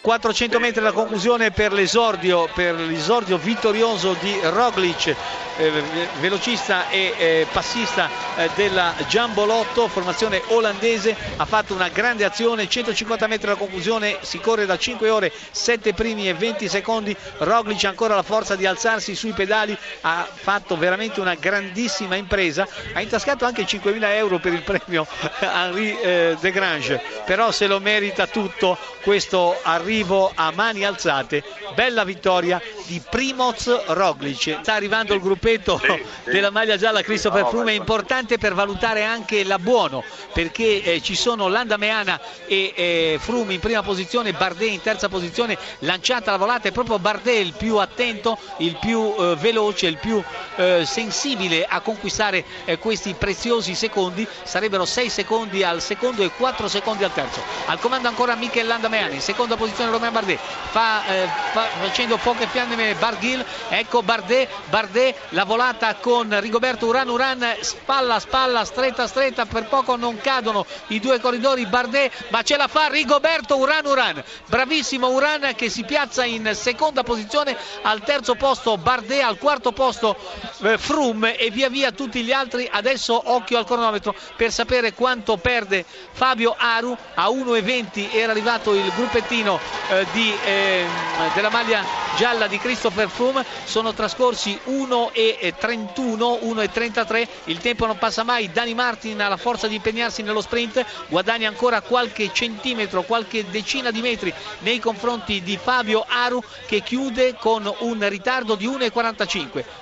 400 metri alla conclusione per l'esordio, per l'esordio vittorioso di Roglic, eh, velocista e eh, passista eh, della Giambolotto, formazione olandese, ha fatto una grande azione, 150 metri alla conclusione, si corre da 5 ore, 7 primi e 20 secondi, Roglic ha ancora la forza di alzarsi sui pedali, ha fatto veramente una grandissima impresa, ha intascato anche 5.000 euro per il premio Henri eh, De Grange, però se lo merita tutto questo arrivo a mani alzate, bella vittoria di Primoz Roglic, sta arrivando il gruppetto della maglia gialla Christopher Froome, è importante per valutare anche l'abbuono perché eh, ci sono Landameana e eh, Froome in prima posizione, Bardet in terza posizione, lanciata la volata. È proprio Bardet il più attento, il più eh, veloce, il più eh, sensibile a conquistare eh, questi preziosi secondi, sarebbero 6 secondi al secondo e 4 secondi al terzo. Al comando ancora Michel Landameana, in seconda posizione Romain Bardet, fa, eh, fa, facendo poche fiamme Barghil, ecco Bardet, Bardet la volata con Rigoberto Uran, Uran spalla spalla, stretta stretta, per poco non cadono i due corridori. Bardet, ma ce la fa Rigoberto Uran Uran, bravissimo Uran che si piazza in seconda posizione, al terzo posto Bardet, al quarto posto eh, Froome e via via tutti gli altri, adesso occhio al cronometro per sapere quanto perde Fabio Aru, a 1,20 era arrivato il gruppettino eh, di, eh, della maglia gialla di Christopher Froome, sono trascorsi 1 e 31, 1 e 33, il tempo non passa mai, Dani Martin ha la forza di impegnarsi nello sprint, guadagna ancora qualche centimetro, qualche decina di metri nei confronti di Fabio Aru che chiude con un ritardo di 1 e 45.